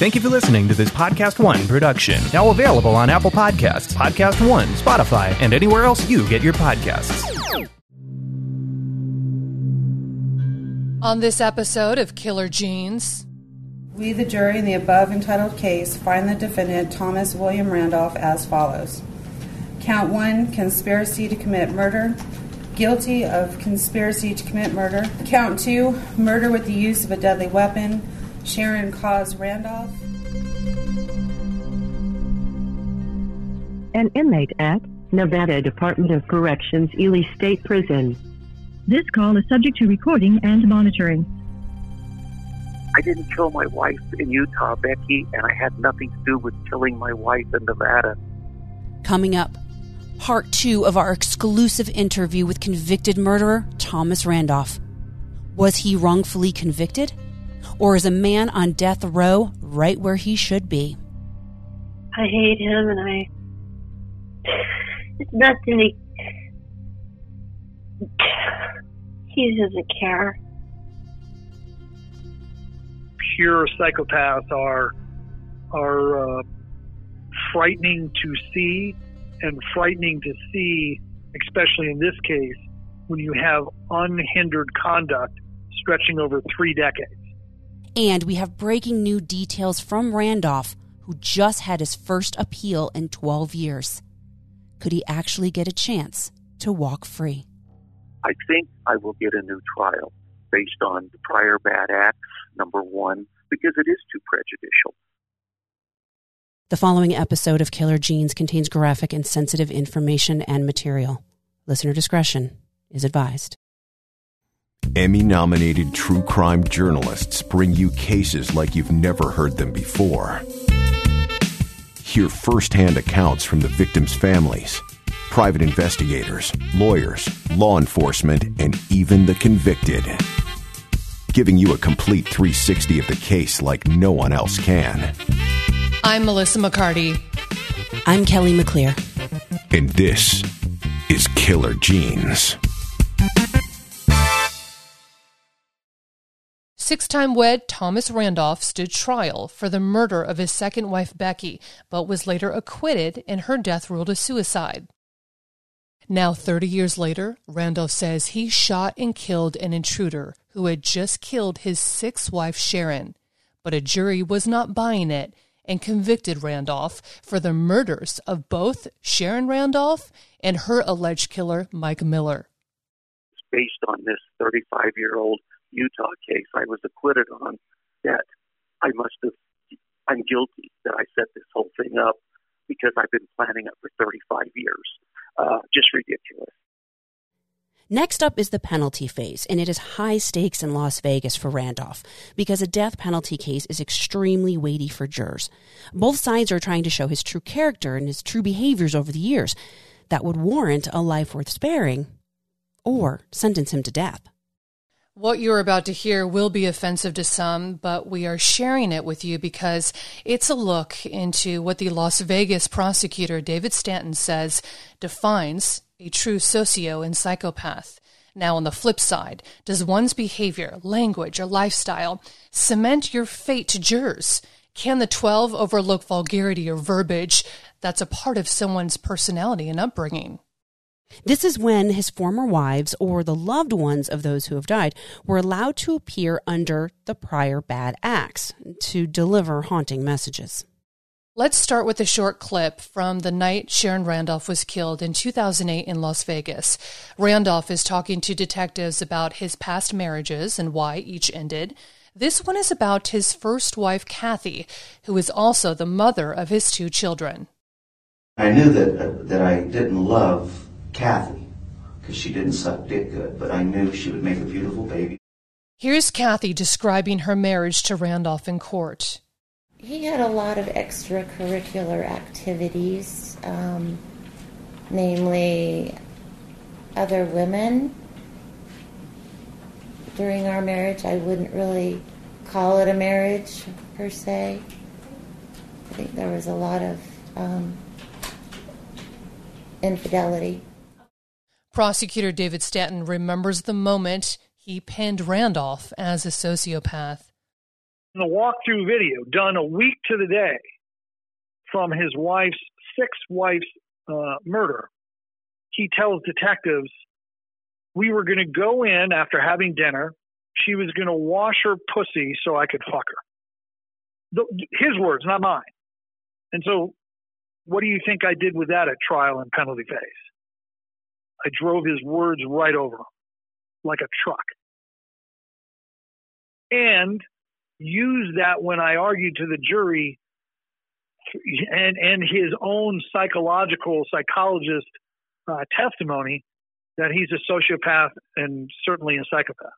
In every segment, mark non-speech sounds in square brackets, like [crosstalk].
Thank you for listening to this Podcast One production. Now available on Apple Podcasts, Podcast One, Spotify, and anywhere else you get your podcasts. On this episode of Killer Genes, We, the jury, in the above entitled case, find the defendant, Thomas William Randolph, as follows Count one, conspiracy to commit murder. Guilty of conspiracy to commit murder. Count two, murder with the use of a deadly weapon. Sharon Causse Randolph. An inmate at Nevada Department of Corrections, Ely State Prison. This call is subject to recording and monitoring. I didn't kill my wife in Utah, Becky, and I had nothing to do with killing my wife in Nevada. Coming up, part two of our exclusive interview with convicted murderer Thomas Randolph. Was he wrongfully convicted? Or is a man on death row right where he should be? I hate him, and I. It's nothing. He, he doesn't care. Pure psychopaths are are uh, frightening to see, and frightening to see, especially in this case, when you have unhindered conduct stretching over three decades. And we have breaking new details from Randolph, who just had his first appeal in 12 years. Could he actually get a chance to walk free? I think I will get a new trial based on the prior bad acts, number one, because it is too prejudicial. The following episode of Killer Genes contains graphic and sensitive information and material. Listener discretion is advised. Emmy nominated true crime journalists bring you cases like you've never heard them before. Hear firsthand accounts from the victims' families, private investigators, lawyers, law enforcement, and even the convicted. Giving you a complete 360 of the case like no one else can. I'm Melissa McCarty. I'm Kelly McClear. And this is Killer Genes. Six time wed Thomas Randolph stood trial for the murder of his second wife Becky, but was later acquitted and her death ruled a suicide. Now, 30 years later, Randolph says he shot and killed an intruder who had just killed his sixth wife Sharon, but a jury was not buying it and convicted Randolph for the murders of both Sharon Randolph and her alleged killer, Mike Miller. Based on this 35 year old Utah case I was acquitted on, that I must have, I'm guilty that I set this whole thing up because I've been planning it for 35 years. Uh, just ridiculous. Next up is the penalty phase, and it is high stakes in Las Vegas for Randolph because a death penalty case is extremely weighty for jurors. Both sides are trying to show his true character and his true behaviors over the years that would warrant a life worth sparing or sentence him to death. What you're about to hear will be offensive to some, but we are sharing it with you because it's a look into what the Las Vegas prosecutor David Stanton says defines a true socio and psychopath. Now, on the flip side, does one's behavior, language, or lifestyle cement your fate to jurors? Can the 12 overlook vulgarity or verbiage that's a part of someone's personality and upbringing? This is when his former wives or the loved ones of those who have died were allowed to appear under the prior bad acts to deliver haunting messages. Let's start with a short clip from the night Sharon Randolph was killed in 2008 in Las Vegas. Randolph is talking to detectives about his past marriages and why each ended. This one is about his first wife, Kathy, who is also the mother of his two children. I knew that that I didn't love Kathy because she didn't suck dick good, but I knew she would make a beautiful baby. Here's Kathy describing her marriage to Randolph in court. He had a lot of extracurricular activities, um, namely other women. During our marriage, I wouldn't really call it a marriage per se. I think there was a lot of um, infidelity. Prosecutor David Stanton remembers the moment he pinned Randolph as a sociopath. In the walkthrough video done a week to the day from his wife's sixth wife's uh, murder, he tells detectives, "We were going to go in after having dinner. She was going to wash her pussy so I could fuck her." The, his words, not mine. And so, what do you think I did with that at trial and penalty phase? I drove his words right over him like a truck. And used that when I argued to the jury and, and his own psychological psychologist uh, testimony that he's a sociopath and certainly a psychopath.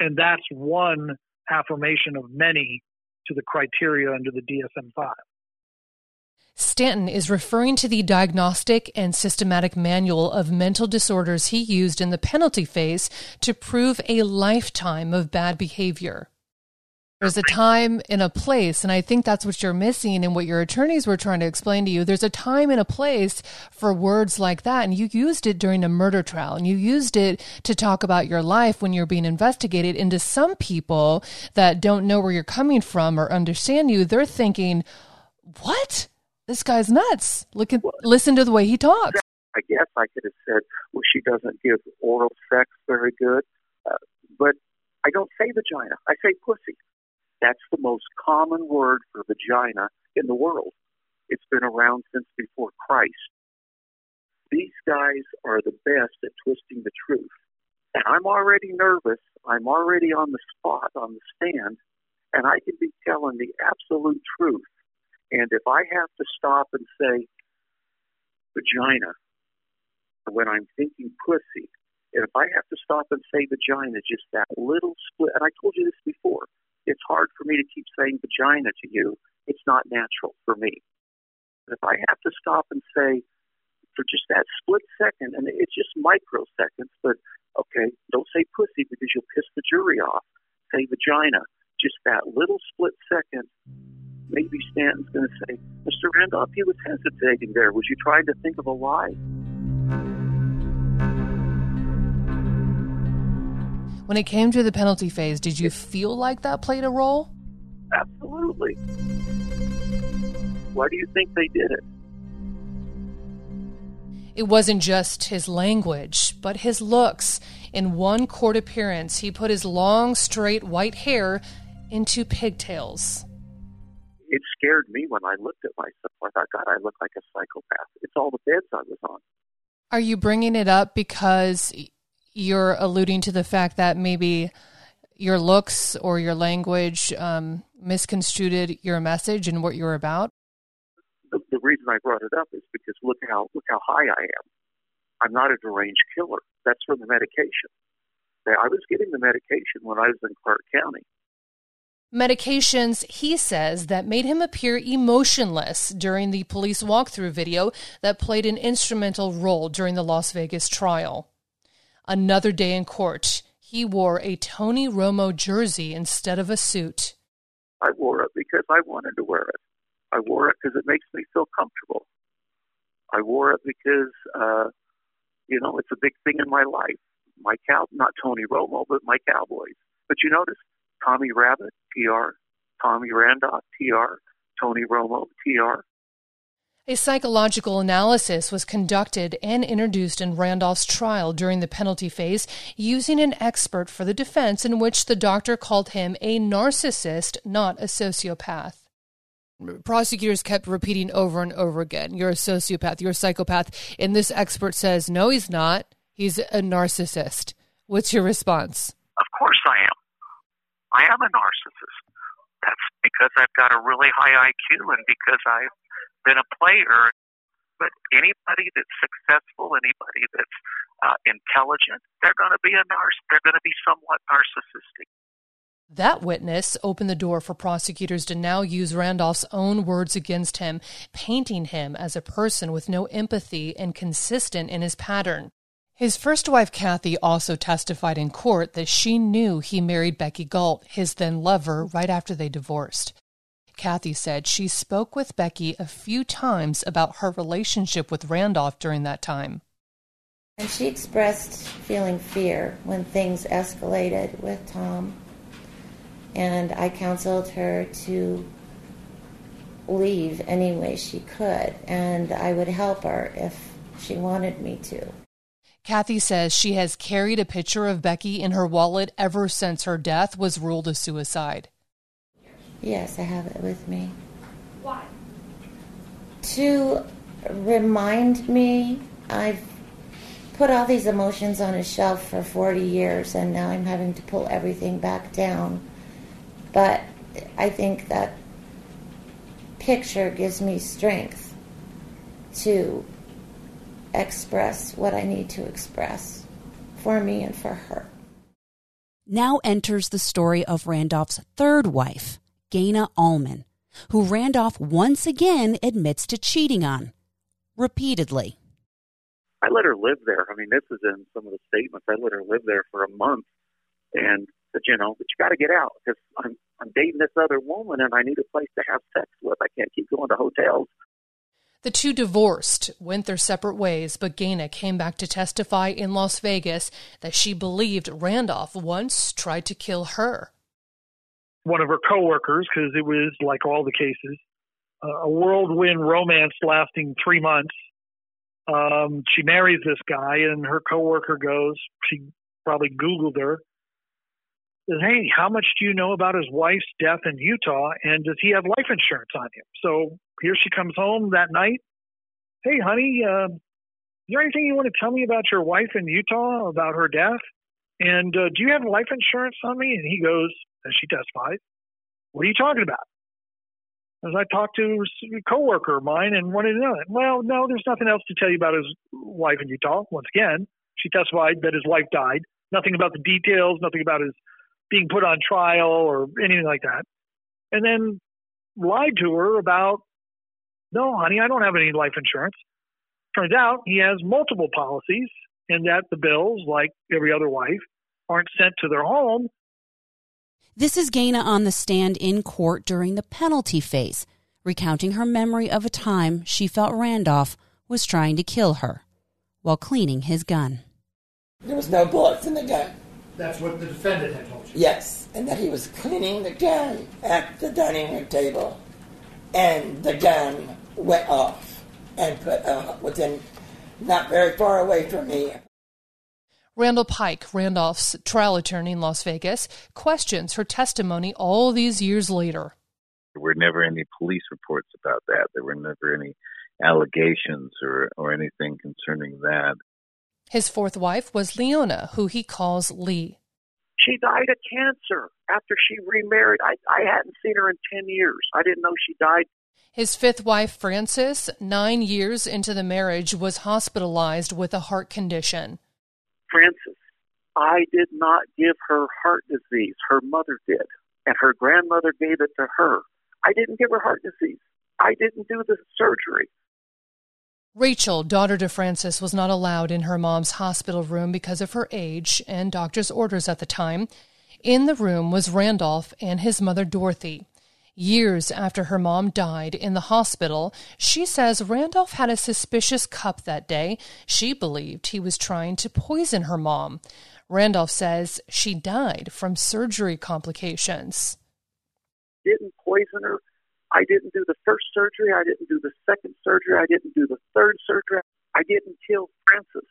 And that's one affirmation of many to the criteria under the DSM 5. Stanton is referring to the diagnostic and systematic manual of mental disorders he used in the penalty phase to prove a lifetime of bad behavior. There's a time and a place, and I think that's what you're missing and what your attorneys were trying to explain to you. There's a time and a place for words like that, and you used it during a murder trial, and you used it to talk about your life when you're being investigated. And to some people that don't know where you're coming from or understand you, they're thinking, "What? This guy's nuts. Look at, listen to the way he talks. I guess I could have said, well, she doesn't give oral sex very good. Uh, but I don't say vagina. I say pussy. That's the most common word for vagina in the world. It's been around since before Christ. These guys are the best at twisting the truth. And I'm already nervous. I'm already on the spot, on the stand, and I can be telling the absolute truth and if I have to stop and say vagina when I'm thinking pussy, and if I have to stop and say vagina, just that little split, and I told you this before, it's hard for me to keep saying vagina to you. It's not natural for me. If I have to stop and say for just that split second, and it's just microseconds, but okay, don't say pussy because you'll piss the jury off. Say vagina. Just that little split second maybe Stanton's going to say, Mr. Randolph, he was hesitating there. Was you trying to think of a lie? When it came to the penalty phase, did you feel like that played a role? Absolutely. Why do you think they did it? It wasn't just his language, but his looks. In one court appearance, he put his long, straight white hair into pigtails it scared me when I looked at myself. I thought, God, I look like a psychopath. It's all the beds I was on. Are you bringing it up because you're alluding to the fact that maybe your looks or your language um, misconstrued your message and what you're about? The, the reason I brought it up is because look how look how high I am. I'm not a deranged killer. That's from the medication. I was getting the medication when I was in Clark County medications, he says, that made him appear emotionless during the police walkthrough video that played an instrumental role during the Las Vegas trial. Another day in court, he wore a Tony Romo jersey instead of a suit. I wore it because I wanted to wear it. I wore it because it makes me feel comfortable. I wore it because, uh, you know, it's a big thing in my life. My cow, not Tony Romo, but my Cowboys. But you notice Tommy Rabbit, TR, Tommy Randolph, TR, Tony Romo, TR. A psychological analysis was conducted and introduced in Randolph's trial during the penalty phase using an expert for the defense, in which the doctor called him a narcissist, not a sociopath. Prosecutors kept repeating over and over again, You're a sociopath, you're a psychopath. And this expert says, No, he's not. He's a narcissist. What's your response? Of course I am. I am a narcissist. That's because I've got a really high IQ and because I've been a player. But anybody that's successful, anybody that's uh, intelligent, they're going to be a narc. They're going to be somewhat narcissistic. That witness opened the door for prosecutors to now use Randolph's own words against him, painting him as a person with no empathy and consistent in his pattern. His first wife, Kathy, also testified in court that she knew he married Becky Galt, his then lover, right after they divorced. Kathy said she spoke with Becky a few times about her relationship with Randolph during that time. And she expressed feeling fear when things escalated with Tom. And I counseled her to leave any way she could, and I would help her if she wanted me to. Kathy says she has carried a picture of Becky in her wallet ever since her death was ruled a suicide. Yes, I have it with me. Why? To remind me, I've put all these emotions on a shelf for 40 years and now I'm having to pull everything back down. But I think that picture gives me strength to express what I need to express for me and for her. Now enters the story of Randolph's third wife, Gaina Allman, who Randolph once again admits to cheating on, repeatedly. I let her live there. I mean, this is in some of the statements. I let her live there for a month, and said, you know, but you got to get out because I'm I'm dating this other woman, and I need a place to have sex with. I can't keep going to hotels. The two divorced, went their separate ways, but Gaina came back to testify in Las Vegas that she believed Randolph once tried to kill her. One of her coworkers, because it was like all the cases, uh, a whirlwind romance lasting three months. Um, she marries this guy, and her coworker goes. She probably Googled her. Says, "Hey, how much do you know about his wife's death in Utah, and does he have life insurance on him?" So here she comes home that night. Hey, honey, uh, is there anything you want to tell me about your wife in Utah about her death? And uh, do you have life insurance on me? And he goes, and she testified, What are you talking about? As I talked to a coworker of mine and wanted to know that. Well, no, there's nothing else to tell you about his wife in Utah. Once again, she testified that his wife died. Nothing about the details, nothing about his being put on trial or anything like that. And then lied to her about, no, honey, I don't have any life insurance. Turns out he has multiple policies and that the bills, like every other wife, aren't sent to their home. This is Gaina on the stand in court during the penalty phase, recounting her memory of a time she felt Randolph was trying to kill her while cleaning his gun. There was no bullets in the gun. That's what the defendant had told you. Yes, and that he was cleaning the gun at the dining room table, and the gun went off and put uh, within not very far away from me. Randall Pike, Randolph's trial attorney in Las Vegas, questions her testimony all these years later. There were never any police reports about that. There were never any allegations or, or anything concerning that. His fourth wife was Leona, who he calls Lee. She died of cancer after she remarried. I, I hadn't seen her in 10 years. I didn't know she died. His fifth wife, Frances, nine years into the marriage, was hospitalized with a heart condition. Frances, I did not give her heart disease. Her mother did. And her grandmother gave it to her. I didn't give her heart disease. I didn't do the surgery. Rachel, daughter to Frances, was not allowed in her mom's hospital room because of her age and doctor's orders at the time. In the room was Randolph and his mother, Dorothy. Years after her mom died in the hospital, she says Randolph had a suspicious cup that day. She believed he was trying to poison her mom. Randolph says she died from surgery complications. Didn't poison her. I didn't do the first surgery. I didn't do the second surgery. I didn't do the third surgery. I didn't kill Frances.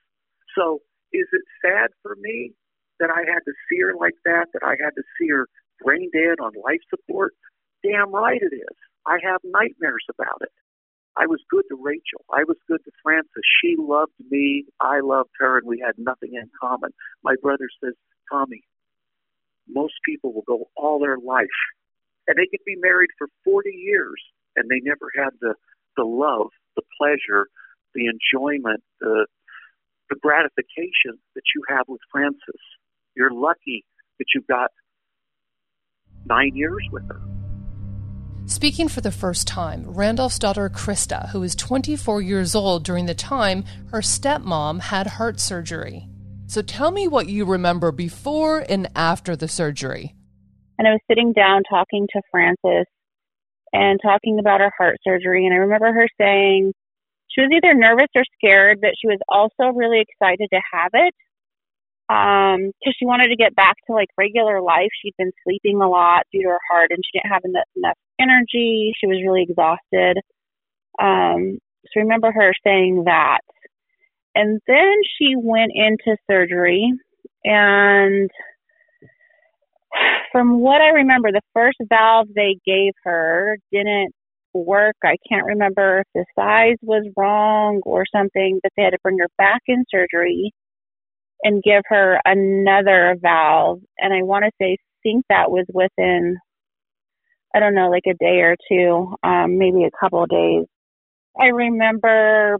So is it sad for me that I had to see her like that, that I had to see her brain dead on life support? Damn right it is. I have nightmares about it. I was good to Rachel. I was good to Frances. She loved me. I loved her, and we had nothing in common. My brother says, Tommy, most people will go all their life, and they could be married for 40 years, and they never had the, the love, the pleasure, the enjoyment, the, the gratification that you have with Frances. You're lucky that you've got nine years with her. Speaking for the first time, Randolph's daughter Krista, who was 24 years old during the time her stepmom had heart surgery. So tell me what you remember before and after the surgery. And I was sitting down talking to Frances and talking about her heart surgery. And I remember her saying she was either nervous or scared, but she was also really excited to have it. um because she wanted to get back to like regular life she'd been sleeping a lot due to her heart and she didn't have enough, enough energy she was really exhausted um so I remember her saying that and then she went into surgery and from what i remember the first valve they gave her didn't work i can't remember if the size was wrong or something but they had to bring her back in surgery and give her another valve. And I want to say, think that was within, I don't know, like a day or two, um, maybe a couple of days. I remember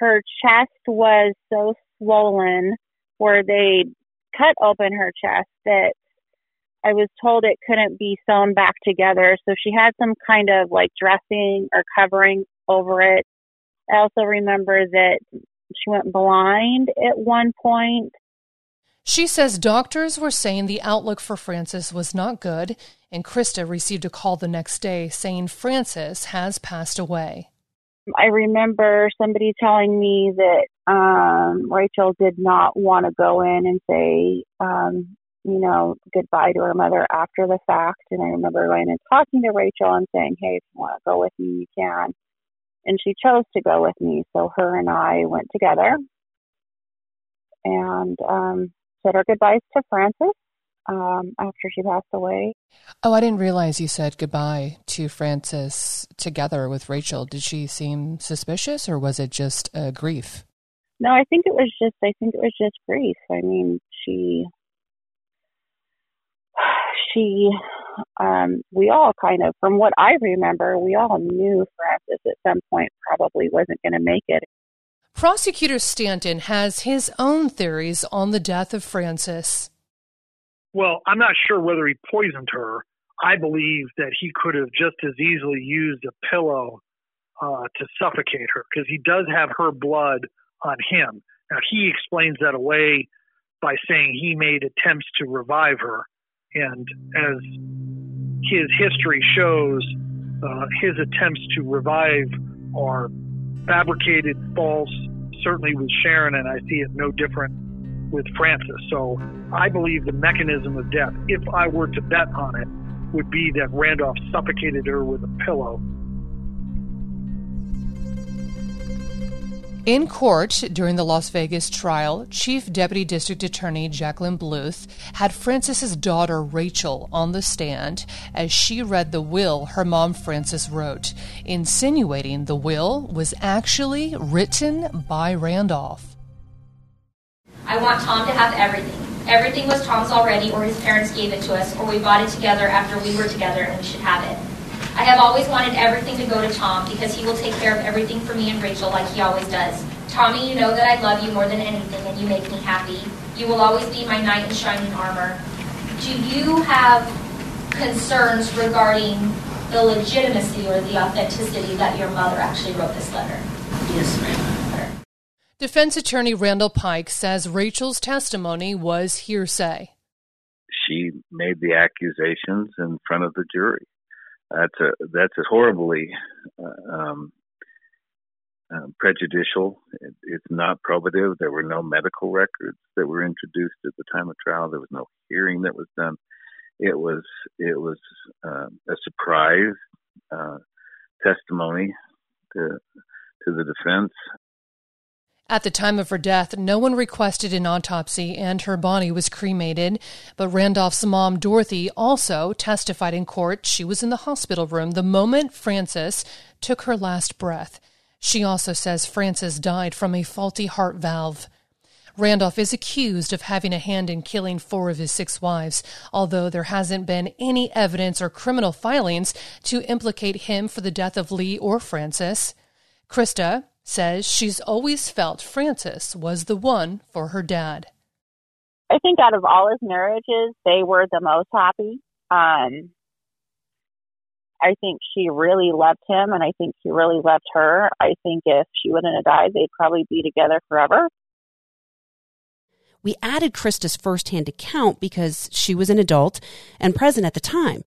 her chest was so swollen where they cut open her chest that I was told it couldn't be sewn back together. So she had some kind of like dressing or covering over it. I also remember that she went blind at one point. She says doctors were saying the outlook for Frances was not good, and Krista received a call the next day saying Frances has passed away. I remember somebody telling me that um, Rachel did not want to go in and say, um, you know, goodbye to her mother after the fact. And I remember going and talking to Rachel and saying, hey, if you want to go with me, you can and she chose to go with me. So her and I went together and um, said our goodbyes to Frances um, after she passed away. Oh, I didn't realize you said goodbye to Frances together with Rachel. Did she seem suspicious, or was it just uh, grief? No, I think it was just. I think it was just grief. I mean, she she um, we all kind of, from what I remember, we all knew Frances at some point probably wasn't going to make it. Prosecutor Stanton has his own theories on the death of Frances. Well, I'm not sure whether he poisoned her. I believe that he could have just as easily used a pillow uh, to suffocate her because he does have her blood on him. Now, he explains that away by saying he made attempts to revive her. And as his history shows, uh, his attempts to revive are fabricated, false, certainly with Sharon, and I see it no different with Frances. So I believe the mechanism of death, if I were to bet on it, would be that Randolph suffocated her with a pillow In court during the Las Vegas trial, Chief Deputy District Attorney Jacqueline Bluth had Frances's daughter Rachel on the stand as she read the will her mom Frances wrote, insinuating the will was actually written by Randolph. I want Tom to have everything. Everything was Tom's already, or his parents gave it to us, or we bought it together after we were together and we should have it. I have always wanted everything to go to Tom because he will take care of everything for me and Rachel like he always does. Tommy, you know that I love you more than anything and you make me happy. You will always be my knight in shining armor. Do you have concerns regarding the legitimacy or the authenticity that your mother actually wrote this letter? Yes, ma'am. Defense attorney Randall Pike says Rachel's testimony was hearsay. She made the accusations in front of the jury that's a that's a horribly uh, um, uh, prejudicial. It, it's not probative. There were no medical records that were introduced at the time of trial. There was no hearing that was done. It was it was uh, a surprise uh, testimony to to the defense. At the time of her death, no one requested an autopsy and her body was cremated. But Randolph's mom, Dorothy, also testified in court. She was in the hospital room the moment Frances took her last breath. She also says Frances died from a faulty heart valve. Randolph is accused of having a hand in killing four of his six wives, although there hasn't been any evidence or criminal filings to implicate him for the death of Lee or Frances. Krista, says she's always felt Frances was the one for her dad. I think out of all his marriages, they were the most happy. Um, I think she really loved him, and I think he really loved her. I think if she wouldn't have died, they'd probably be together forever. We added Krista's firsthand account because she was an adult and present at the time.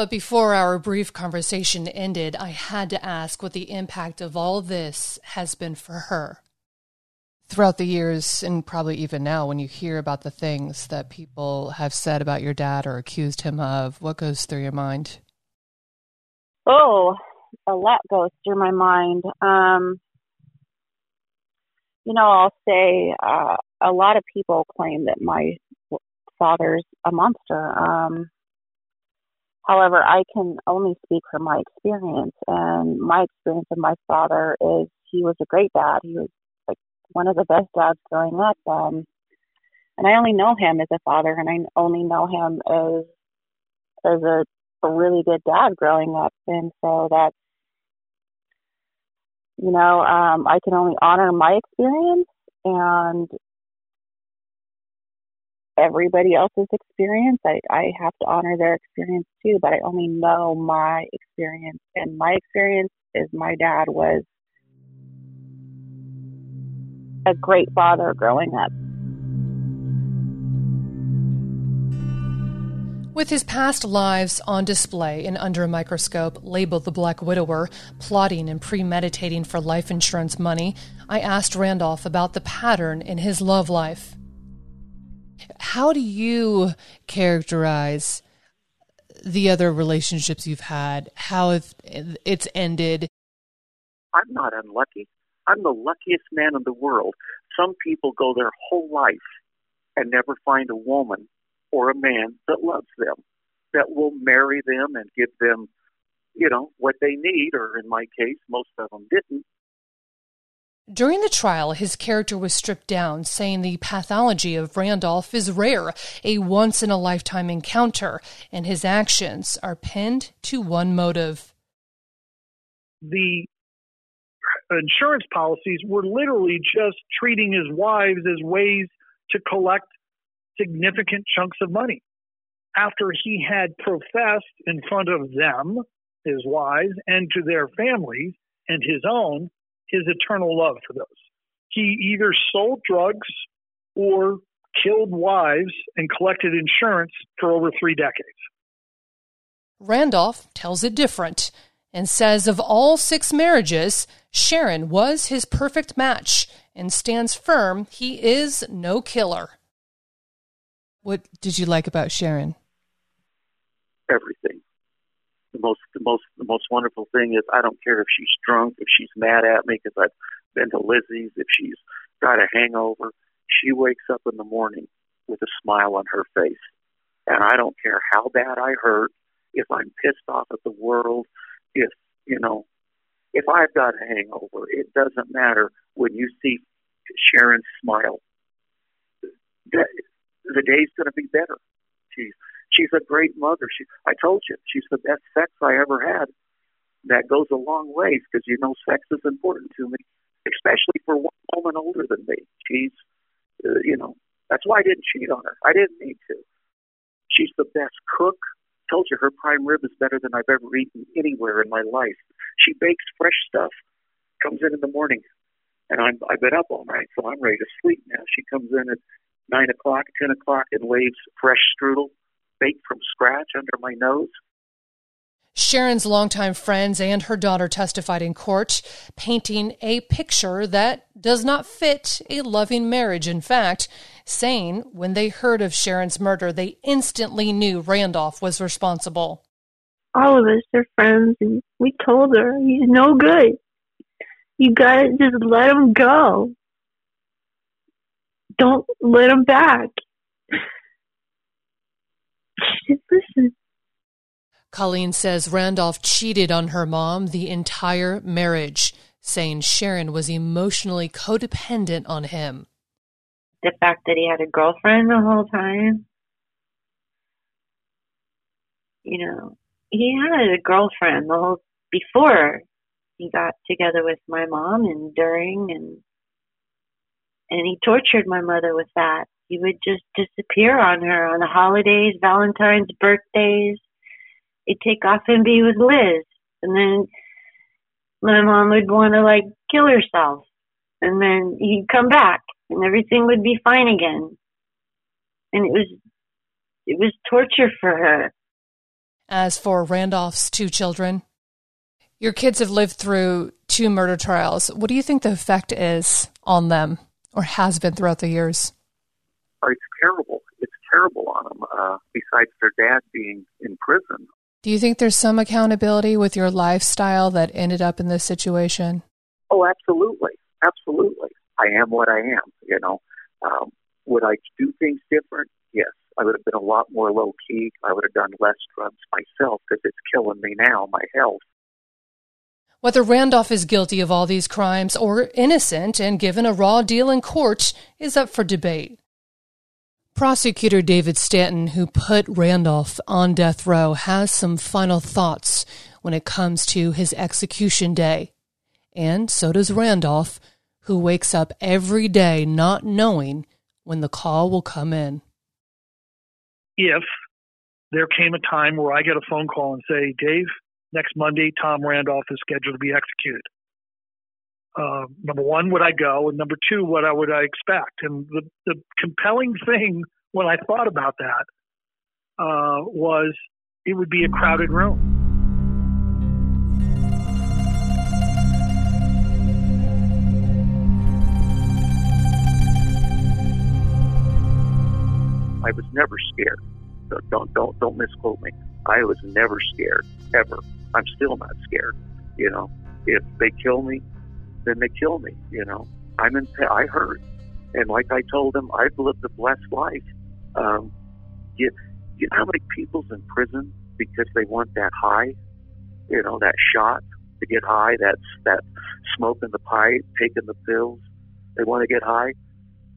But before our brief conversation ended, I had to ask what the impact of all this has been for her. throughout the years, and probably even now, when you hear about the things that people have said about your dad or accused him of, what goes through your mind? Oh, a lot goes through my mind. Um, you know, I'll say uh, a lot of people claim that my father's a monster. Um, however, I can only speak from my experience, and my experience of my father is he was a great dad. He was like one of the best dads growing up. Um, and I only know him as a father, and I only know him as as a, a really good dad growing up. And so that's you know, um, I can only honor my experience and everybody else's experience. I, I have to honor their experience too, but I only know my experience. And my experience is my dad was a great father growing up. With his past lives on display and under a microscope, labeled the Black Widower, plotting and premeditating for life insurance money, I asked Randolph about the pattern in his love life. How do you characterize the other relationships you've had? How it's ended? I'm not unlucky. I'm the luckiest man in the world. Some people go their whole life and never find a woman or a man that loves them, that will marry them and give them, you know, what they need, or in my case, most of them didn't. During the trial, his character was stripped down, saying the pathology of Randolph is rare, a once in a lifetime encounter, and his actions are pinned to one motive. The insurance policies were literally just treating his wives as ways to collect significant chunks of money. After he had professed in front of them, his wives, and to their families and his own, his eternal love for those. He either sold drugs or killed wives and collected insurance for over three decades. Randolph tells it different and says of all six marriages, Sharon was his perfect match and stands firm he is no killer. What did you like about Sharon? Everything. The most, the most, the most wonderful thing is I don't care if she's drunk, if she's mad at me because I've been to Lizzie's, if she's got a hangover. She wakes up in the morning with a smile on her face, and I don't care how bad I hurt. If I'm pissed off at the world, if you know, if I've got a hangover, it doesn't matter when you see Sharon smile. That, the day's going to be better. She's she's a great mother. She I told you she's the best sex I ever had. That goes a long ways because you know sex is important to me, especially for one woman older than me. She's uh, you know that's why I didn't cheat on her. I didn't need to. She's the best cook. Told you her prime rib is better than I've ever eaten anywhere in my life. She bakes fresh stuff. Comes in in the morning, and I'm I've been up all night, so I'm ready to sleep now. She comes in at nine o'clock, ten o'clock, and waves fresh strudel baked from scratch under my nose. Sharon's longtime friends and her daughter testified in court, painting a picture that does not fit a loving marriage. In fact, saying when they heard of Sharon's murder, they instantly knew Randolph was responsible. All of us are friends, and we told her he's no good. You gotta just let him go don't let him back. [laughs] listen. [laughs] Colleen says Randolph cheated on her mom the entire marriage, saying Sharon was emotionally codependent on him. The fact that he had a girlfriend the whole time. You know, he had a girlfriend the whole before he got together with my mom and during and and he tortured my mother with that. He would just disappear on her on the holidays, Valentine's, birthdays. He'd take off and be with Liz, and then my mom would want to like kill herself, and then he'd come back, and everything would be fine again. And it was it was torture for her. As for Randolph's two children, your kids have lived through two murder trials. What do you think the effect is on them? or has been throughout the years. Oh, it's terrible. It's terrible on them. Uh, besides their dad being in prison. Do you think there's some accountability with your lifestyle that ended up in this situation? Oh, absolutely, absolutely. I am what I am. You know, um, would I do things different? Yes. I would have been a lot more low key. I would have done less drugs myself because it's killing me now, my health. Whether Randolph is guilty of all these crimes or innocent and given a raw deal in court is up for debate. Prosecutor David Stanton, who put Randolph on death row, has some final thoughts when it comes to his execution day. And so does Randolph, who wakes up every day not knowing when the call will come in. If there came a time where I get a phone call and say, Dave, next Monday, Tom Randolph is scheduled to be executed. Uh, number one, would I go? And number two, what I would I expect? And the, the compelling thing when I thought about that uh, was it would be a crowded room. I was never scared. Don't don't don't misquote me. I was never scared ever. I'm still not scared. You know, if they kill me, then they kill me. You know, I'm in. I heard, and like I told them, I've lived a blessed life. Um, you, you know how many people's in prison because they want that high, you know, that shot to get high. That's that smoking the pipe, taking the pills. They want to get high.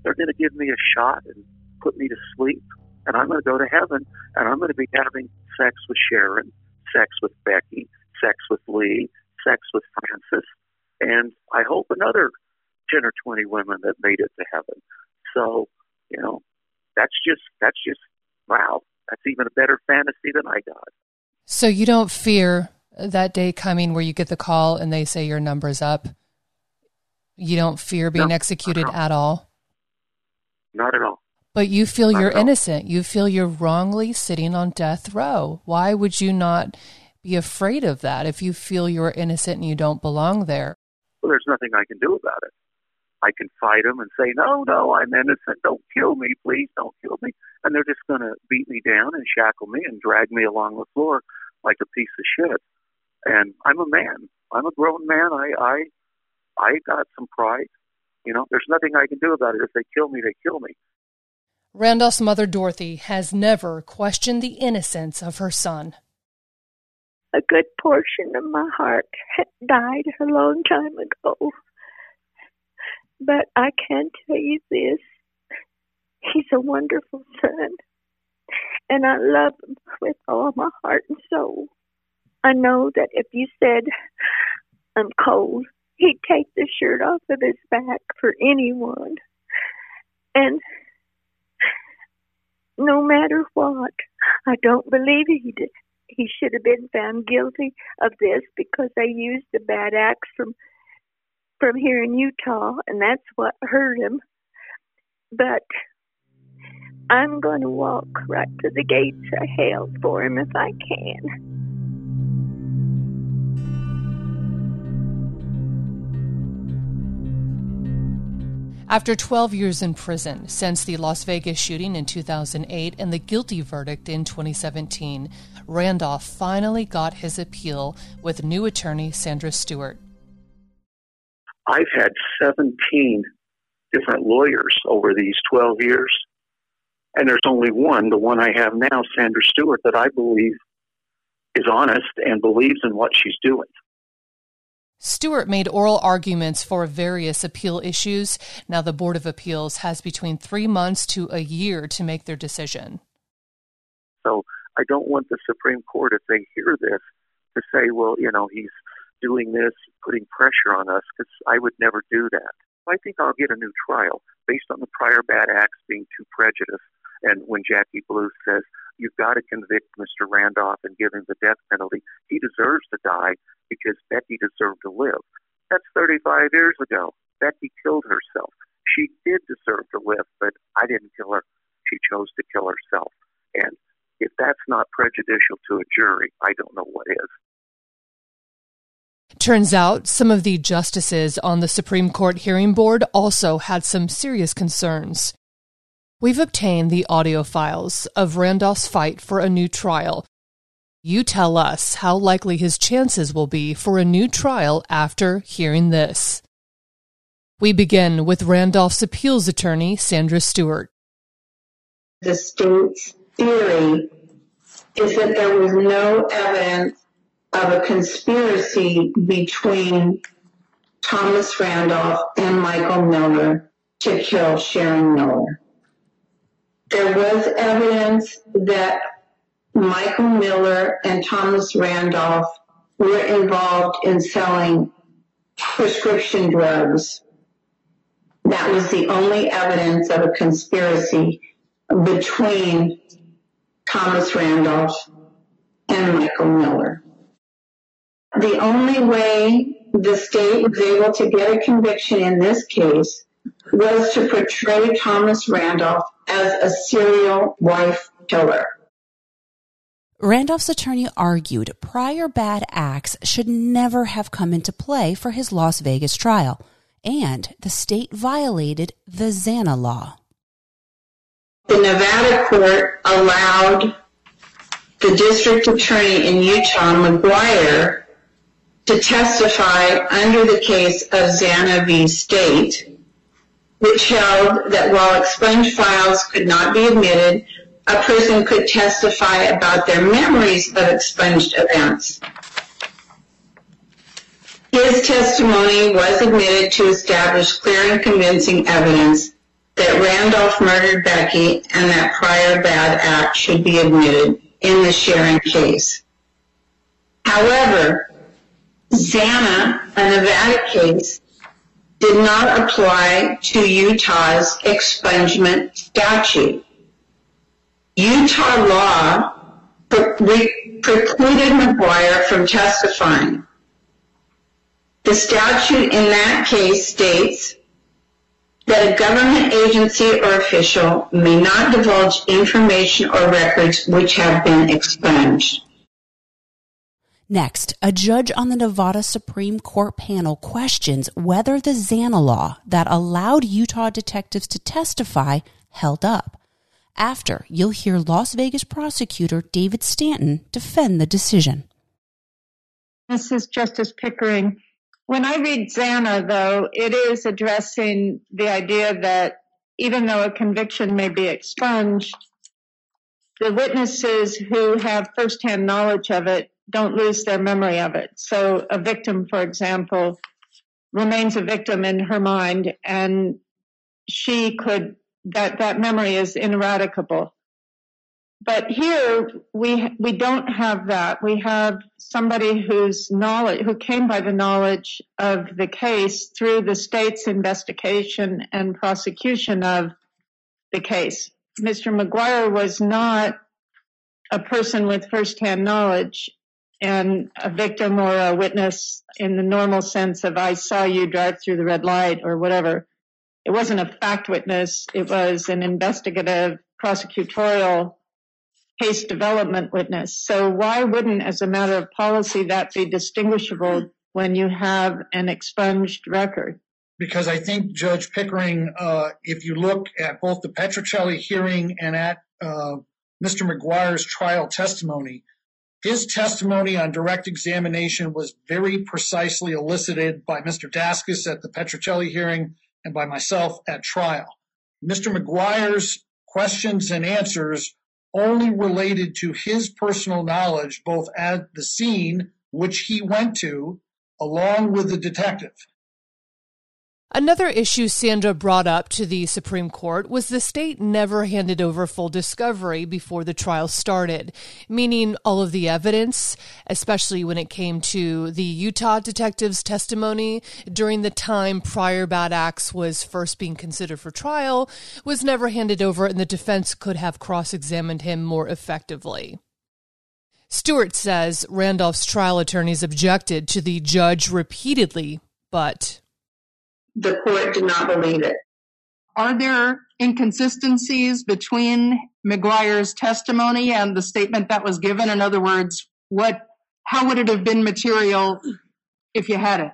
They're going to give me a shot and put me to sleep, and I'm going to go to heaven, and I'm going to be having sex with Sharon, sex with Becky, sex with Lee, sex with Frances, and I hope another 10 or 20 women that made it to heaven. So, you know, that's just, that's just, wow, that's even a better fantasy than I got. So you don't fear that day coming where you get the call and they say your number's up? You don't fear being No, executed at all? Not at all. But you feel Not you're all. innocent. You feel you're wrongly sitting on death row. Why would you not be afraid of that if you feel you're innocent and you don't belong there? Well, there's nothing I can do about it. I can fight them and say, no, no, I'm innocent. Don't kill me, please. Don't kill me. And they're just going to beat me down and shackle me and drag me along the floor like a piece of shit. And I'm a man. I'm a grown man. I, I, I got some pride. You know, there's nothing I can do about it. If they kill me, they kill me. Randolph's mother, Dorothy, has never questioned the innocence of her son. A good portion of my heart had died a long time ago. But I can tell you this he's a wonderful son, and I love him with all my heart and soul. I know that if you said I'm cold, he'd take the shirt off of his back for anyone. And no matter what, I don't believe he did. He should have been found guilty of this because they used a bad acts from from here in Utah, and that's what hurt him. But I'm going to walk right to the gates of hell for him if I can. After 12 years in prison since the Las Vegas shooting in 2008 and the guilty verdict in 2017, Randolph finally got his appeal with new attorney Sandra Stewart. I've had 17 different lawyers over these 12 years, and there's only one, the one I have now, Sandra Stewart, that I believe is honest and believes in what she's doing. Stewart made oral arguments for various appeal issues. Now, the Board of Appeals has between three months to a year to make their decision. So I don't want the Supreme Court, if they hear this, to say, well, you know, he's doing this, putting pressure on us, because I would never do that. I think I'll get a new trial based on the prior bad acts being too prejudiced. And when Jackie Bluth says, you've got to convict Mr. Randolph and give him the death penalty, he deserves to die because Becky deserved to live. That's 35 years ago. Becky killed herself. She did deserve to live, but I didn't kill her. She chose to kill herself. And if that's not prejudicial to a jury, I don't know what is. Turns out some of the justices on the Supreme Court hearing board also had some serious concerns. We've obtained the audio files of Randolph's fight for a new trial. You tell us how likely his chances will be for a new trial after hearing this. We begin with Randolph's appeals attorney, Sandra Stewart. The state's theory is that there was no evidence of a conspiracy between Thomas Randolph and Michael Miller to kill Sharon Miller. There was evidence that Michael Miller and Thomas Randolph were involved in selling prescription drugs. That was the only evidence of a conspiracy between Thomas Randolph and Michael Miller. The only way the state was able to get a conviction in this case was to portray Thomas Randolph as a serial wife killer. Randolph's attorney argued prior bad acts should never have come into play for his Las Vegas trial, and the state violated the Zana law. The Nevada court allowed the district attorney in Utah, McGuire, to testify under the case of Zana v. State, which held that while expunged files could not be admitted, a person could testify about their memories of expunged events. His testimony was admitted to establish clear and convincing evidence that Randolph murdered Becky and that prior bad act should be admitted in the Sharon case. However, Zana, a Nevada case, did not apply to Utah's expungement statute. Utah law precluded McGuire from testifying. The statute in that case states that a government agency or official may not divulge information or records which have been expunged. Next, a judge on the Nevada Supreme Court panel questions whether the Zana law that allowed Utah detectives to testify held up. After, you'll hear Las Vegas prosecutor David Stanton defend the decision. This is Justice Pickering. When I read Zana, though, it is addressing the idea that even though a conviction may be expunged, the witnesses who have firsthand knowledge of it don't lose their memory of it. So a victim, for example, remains a victim in her mind and she could, that, that memory is ineradicable. But here we we don't have that. We have somebody whose knowledge who came by the knowledge of the case through the state's investigation and prosecution of the case. Mr. McGuire was not a person with firsthand knowledge and a victim or a witness in the normal sense of I saw you drive through the red light or whatever. It wasn't a fact witness. It was an investigative prosecutorial case development witness. So why wouldn't, as a matter of policy, that be distinguishable when you have an expunged record? Because I think Judge Pickering, uh, if you look at both the Petrocelli hearing and at uh, Mr. McGuire's trial testimony, his testimony on direct examination was very precisely elicited by Mr. Daskus at the Petrocelli hearing and by myself at trial. Mr. McGuire's questions and answers only related to his personal knowledge, both at the scene, which he went to, along with the detective. Another issue Sandra brought up to the Supreme Court was the state never handed over full discovery before the trial started, meaning all of the evidence, especially when it came to the Utah detective's testimony during the time prior bad acts was first being considered for trial, was never handed over and the defense could have cross examined him more effectively. Stewart says Randolph's trial attorneys objected to the judge repeatedly, but the court did not believe it. Are there inconsistencies between McGuire's testimony and the statement that was given? In other words, what, how would it have been material if you had it?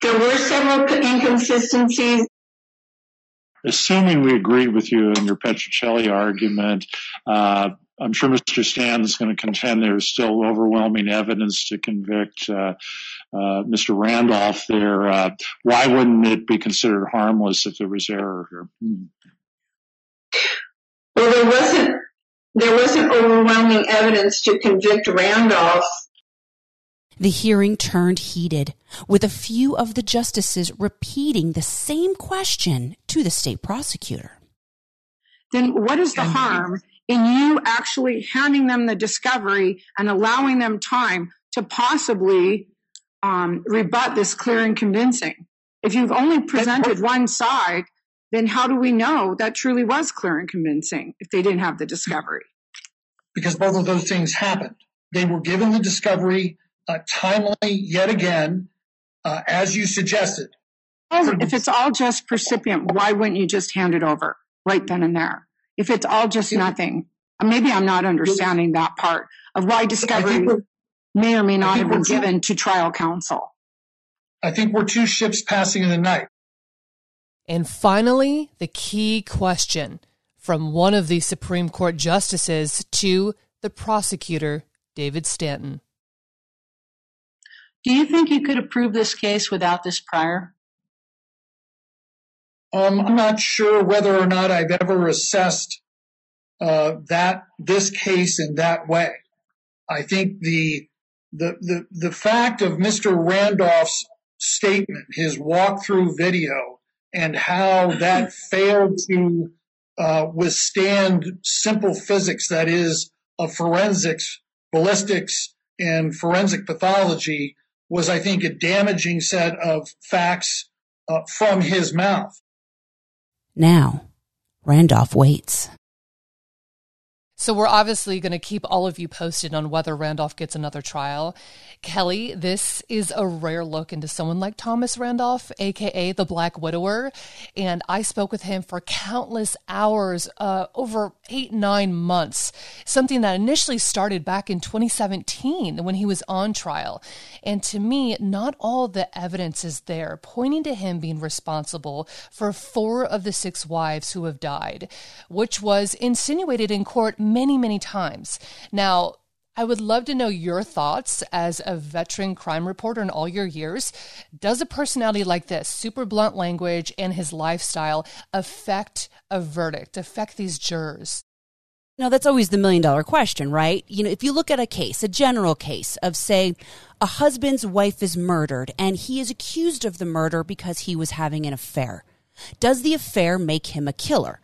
There were several inconsistencies. Assuming we agreed with you in your Petrocelli argument, uh, I'm sure Mr. Stanton's going to contend there's still overwhelming evidence to convict uh, Mr. Randolph there. Uh, why wouldn't it be considered harmless if there was error here? Hmm. Well, there wasn't there wasn't overwhelming evidence to convict Randolph. The hearing turned heated, with a few of the justices repeating the same question to the state prosecutor. Then what is the harm in you actually handing them the discovery and allowing them time to possibly um, rebut this clear and convincing? If you've only presented one side, then how do we know that truly was clear and convincing if they didn't have the discovery? Because both of those things happened. They were given the discovery uh, timely yet again, uh, as you suggested. if it's all just percipient, why wouldn't you just hand it over right then and there? If it's all just nothing, maybe I'm not understanding that part of why discovery may or may not have been given to trial counsel. I think we're two ships passing in the night. And finally, the key question from one of the Supreme Court justices to the prosecutor, David Stanton. Do you think you could approve this case without this prior? Um, I'm not sure whether or not I've ever assessed uh, that this case in that way. I think the the the the fact of Mr. Randolph's statement, his walkthrough video, and how that [laughs] failed to uh, withstand simple physics, that is, of forensics, ballistics, and forensic pathology, was, I think, a damaging set of facts uh, from his mouth. Now, Randolph waits. So we're obviously going to keep all of you posted on whether Randolph gets another trial. Kelly, this is a rare look into someone like Thomas Randolph, aka the Black Widower, and I spoke with him for countless hours, uh, over eight nine months. Something that initially started back in 2017 when he was on trial, and to me, not all the evidence is there pointing to him being responsible for four of the six wives who have died, which was insinuated in court many, many times. Now, I would love to know your thoughts as a veteran crime reporter in all your years. Does a personality like this, super blunt language, and his lifestyle affect a verdict, affect these jurors? Now, that's always the million dollar question, right? You know, if you look at a case, a general case of, say, a husband's wife is murdered and he is accused of the murder because he was having an affair, does the affair make him a killer?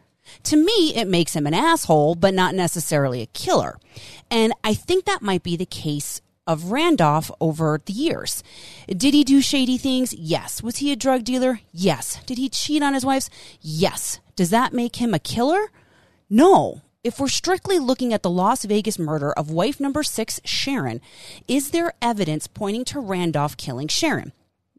To me, it makes him an asshole, but not necessarily a killer. And I think that might be the case of Randolph over the years. Did he do shady things? Yes. Was he a drug dealer? Yes. Did he cheat on his wives? Yes. Does that make him a killer? No. If we're strictly looking at the Las Vegas murder of wife number six, Sharon, is there evidence pointing to Randolph killing Sharon?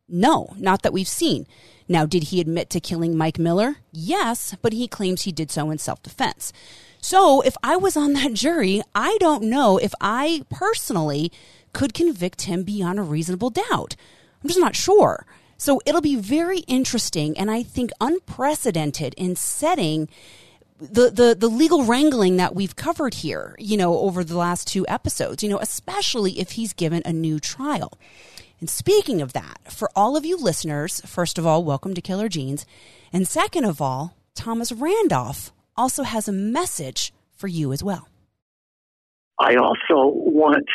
No, not that we've seen. Now, did he admit to killing Mike Miller? Yes, but he claims he did so in self defense. So, if I was on that jury, I don't know if I personally could convict him beyond a reasonable doubt. I'm just not sure. So, it'll be very interesting and I think unprecedented in setting the, the, the legal wrangling that we've covered here, you know, over the last two episodes, you know, especially if he's given a new trial. And speaking of that, for all of you listeners, first of all, welcome to Killer Jeans. And second of all, Thomas Randolph also has a message for you as well. I also want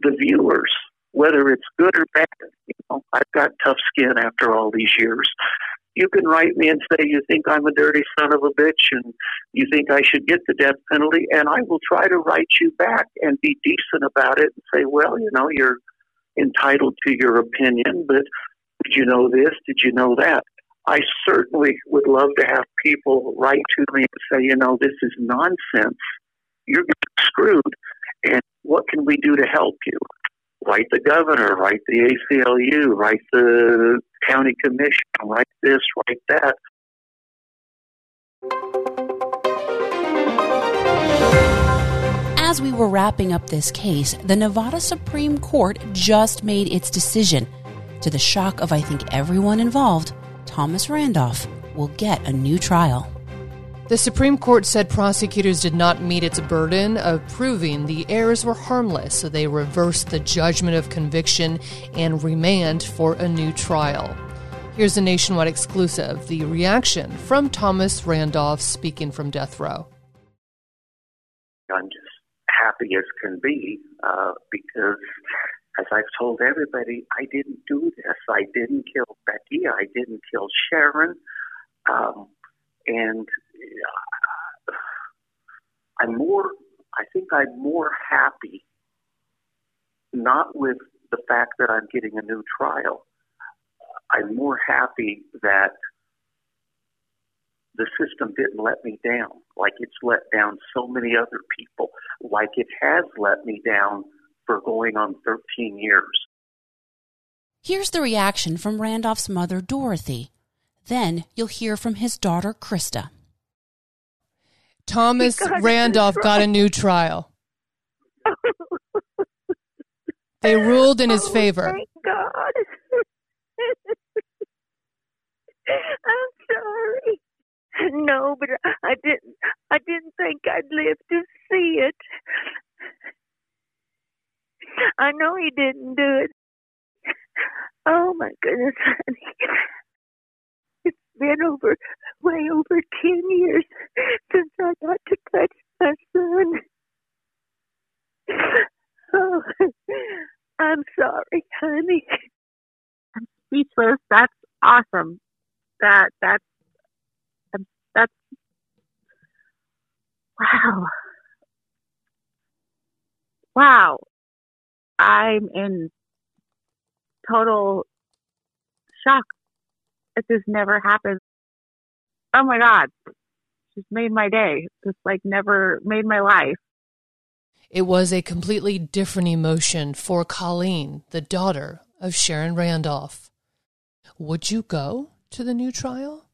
the viewers, whether it's good or bad, you know, I've got tough skin after all these years. You can write me and say you think I'm a dirty son of a bitch and you think I should get the death penalty, and I will try to write you back and be decent about it and say, well, you know, you're entitled to your opinion, but did you know this? Did you know that? I certainly would love to have people write to me and say, you know, this is nonsense. You're screwed. And what can we do to help you? Write the governor, write the ACLU, write the county commission, write this, write that. As we were wrapping up this case, the Nevada Supreme Court just made its decision. To the shock of, I think, everyone involved, Thomas Randolph will get a new trial. The Supreme Court said prosecutors did not meet its burden of proving the errors were harmless, so they reversed the judgment of conviction and remand for a new trial. Here's a nationwide exclusive the reaction from Thomas Randolph speaking from death row. I'm just happy as can be uh, because, as I've told everybody, I didn't do this. I didn't kill Becky. I didn't kill Sharon. Um, and uh, I'm more, I think I'm more happy not with the fact that I'm getting a new trial. I'm more happy that the system didn't let me down like it's let down so many other people, like it has let me down for going on 13 years. Here's the reaction from Randolph's mother, Dorothy. Then you'll hear from his daughter, Krista. Thomas got Randolph got a new trial. they ruled in his [laughs] oh, favor. Thank God. [laughs] I'm sorry. [laughs] No, but I didn't. I didn't think I'd live to see it. I know he didn't do it. Oh my goodness, honey. It's been over, way over 10 years since I got to touch my son. Oh, I'm sorry, honey. I'm speechless. That's awesome. That, that's, wow. Wow. I'm in total shock. It just never happened. Oh my God. Just made my day. Just like never made my life. It was a completely different emotion for Colleen, the daughter of Sharon Randolph. Would you go to the new trial?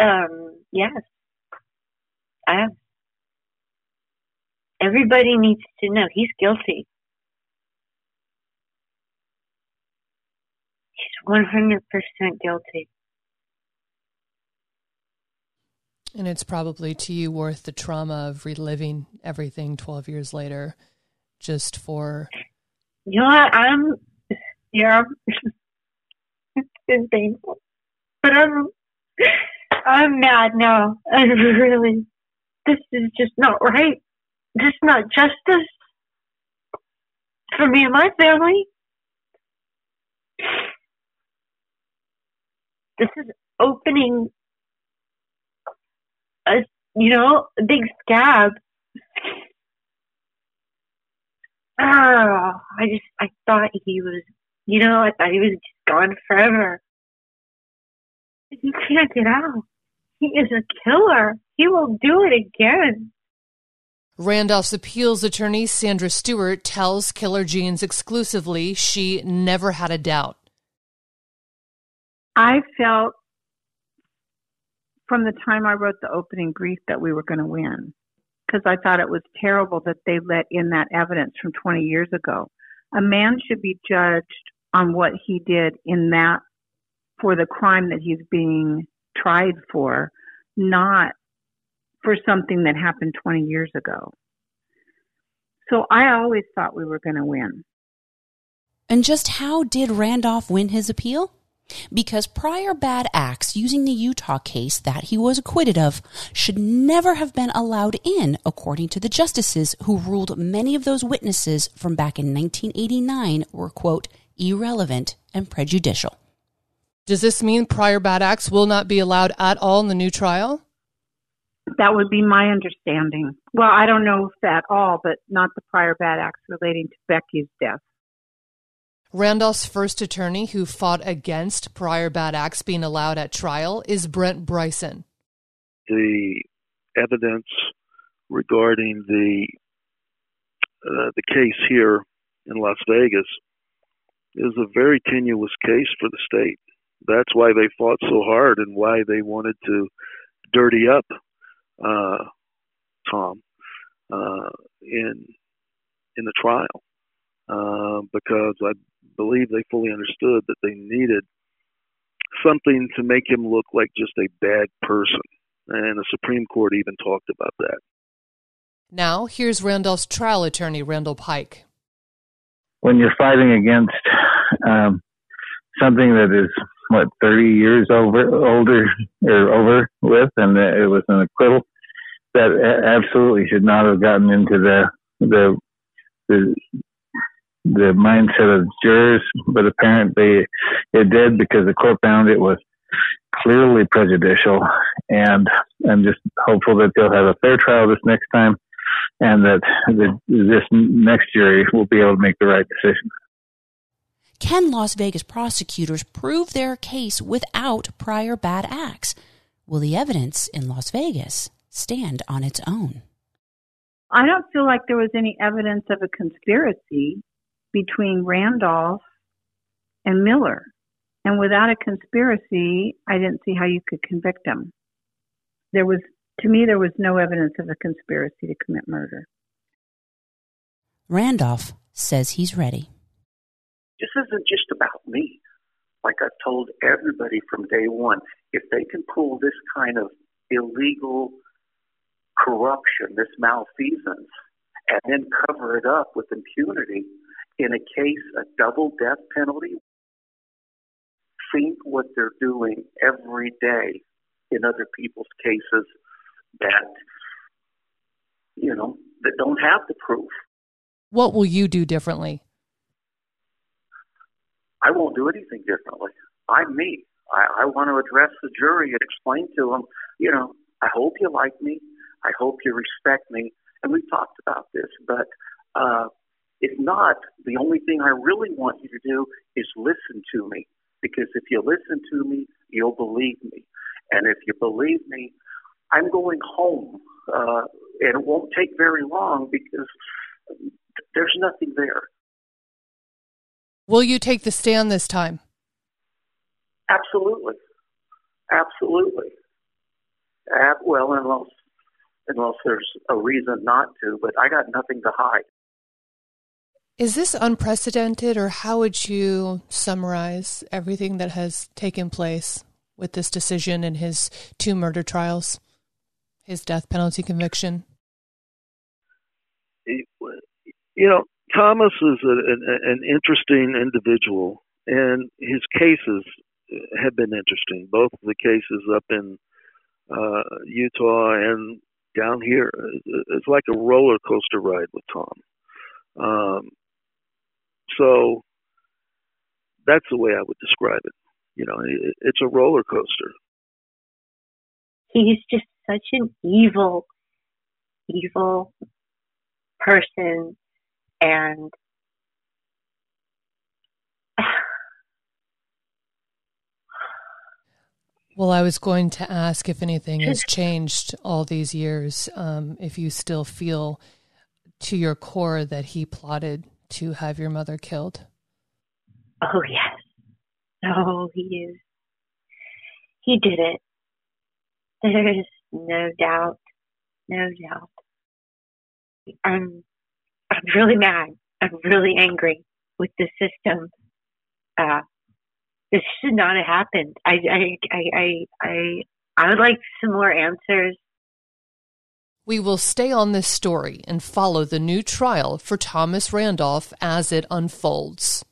Um, yes. I am. Everybody needs to know he's guilty. He's 100% guilty. And it's probably to you worth the trauma of reliving everything 12 years later just for. You know what? I'm. Yeah. [laughs] it's been painful. But I'm. I'm mad now. [laughs] I really. This is just not right. This is not justice for me and my family. This is opening a, you know, a big scab. Oh, I just, I thought he was, you know, I thought he was just gone forever. He can't get out. He is a killer. He will do it again. Randolph's appeals attorney, Sandra Stewart, tells Killer Jeans exclusively she never had a doubt. I felt from the time I wrote the opening brief that we were going to win because I thought it was terrible that they let in that evidence from 20 years ago. A man should be judged on what he did in that for the crime that he's being tried for, not for something that happened 20 years ago. So I always thought we were going to win. And just how did Randolph win his appeal? Because prior bad acts using the Utah case that he was acquitted of should never have been allowed in, according to the justices who ruled many of those witnesses from back in 1989 were, quote, irrelevant and prejudicial. Does this mean prior bad acts will not be allowed at all in the new trial? That would be my understanding. Well, I don't know if at all, but not the prior bad acts relating to Becky's death. Randolph's first attorney who fought against prior bad acts being allowed at trial is Brent Bryson. The evidence regarding the uh, the case here in Las Vegas is a very tenuous case for the state. That's why they fought so hard and why they wanted to dirty up uh, Tom uh, in in the trial uh, because I believe they fully understood that they needed something to make him look like just a bad person, and the Supreme Court even talked about that. Now, here's Randolph's trial attorney, Randall Pike. When you're fighting against um, something that is what 30 years over older or over with, and it was an acquittal that absolutely should not have gotten into the the the the mindset of jurors, but apparently it did because the court found it was clearly prejudicial. And I'm just hopeful that they'll have a fair trial this next time and that the, this next jury will be able to make the right decision. Can Las Vegas prosecutors prove their case without prior bad acts? Will the evidence in Las Vegas stand on its own? I don't feel like there was any evidence of a conspiracy between Randolph and Miller. And without a conspiracy, I didn't see how you could convict them. There was, to me, there was no evidence of a conspiracy to commit murder. Randolph says he's ready. This isn't just about me. Like I've told everybody from day one, if they can pull this kind of illegal corruption, this malfeasance, and then cover it up with impunity in a case, a double death penalty, think what they're doing every day in other people's cases that, you know, that don't have the proof. What will you do differently? I won't do anything differently. I'm me. I, I want to address the jury and explain to them, you know, I hope you like me. I hope you respect me. And we've talked about this, but uh, if not, the only thing I really want you to do is listen to me. Because if you listen to me, you'll believe me. And if you believe me, I'm going home. Uh, and it won't take very long because there's nothing there. Will you take the stand this time? Absolutely. Absolutely. Uh, well, unless unless there's a reason not to, but I got nothing to hide. Is this unprecedented, or how would you summarize everything that has taken place with this decision in his two murder trials, his death penalty conviction? You know, Thomas is a, an, an interesting individual, and his cases have been interesting. Both the cases up in uh, Utah and down here. It's like a roller coaster ride with Tom. Um, so that's the way I would describe it. You know, it's a roller coaster. He's just such an evil, evil person, and Well, I was going to ask if anything has [laughs] changed all these years, um, if you still feel to your core that he plotted to have your mother killed? Oh, yes. Oh, he is. He did it. There is no doubt. No doubt. I'm, I'm really mad. I'm really angry with the system. Uh, this should not have happened. I, I, I, I, I, I would like some more answers we will stay on this story and follow the new trial for Thomas Randolph as it unfolds.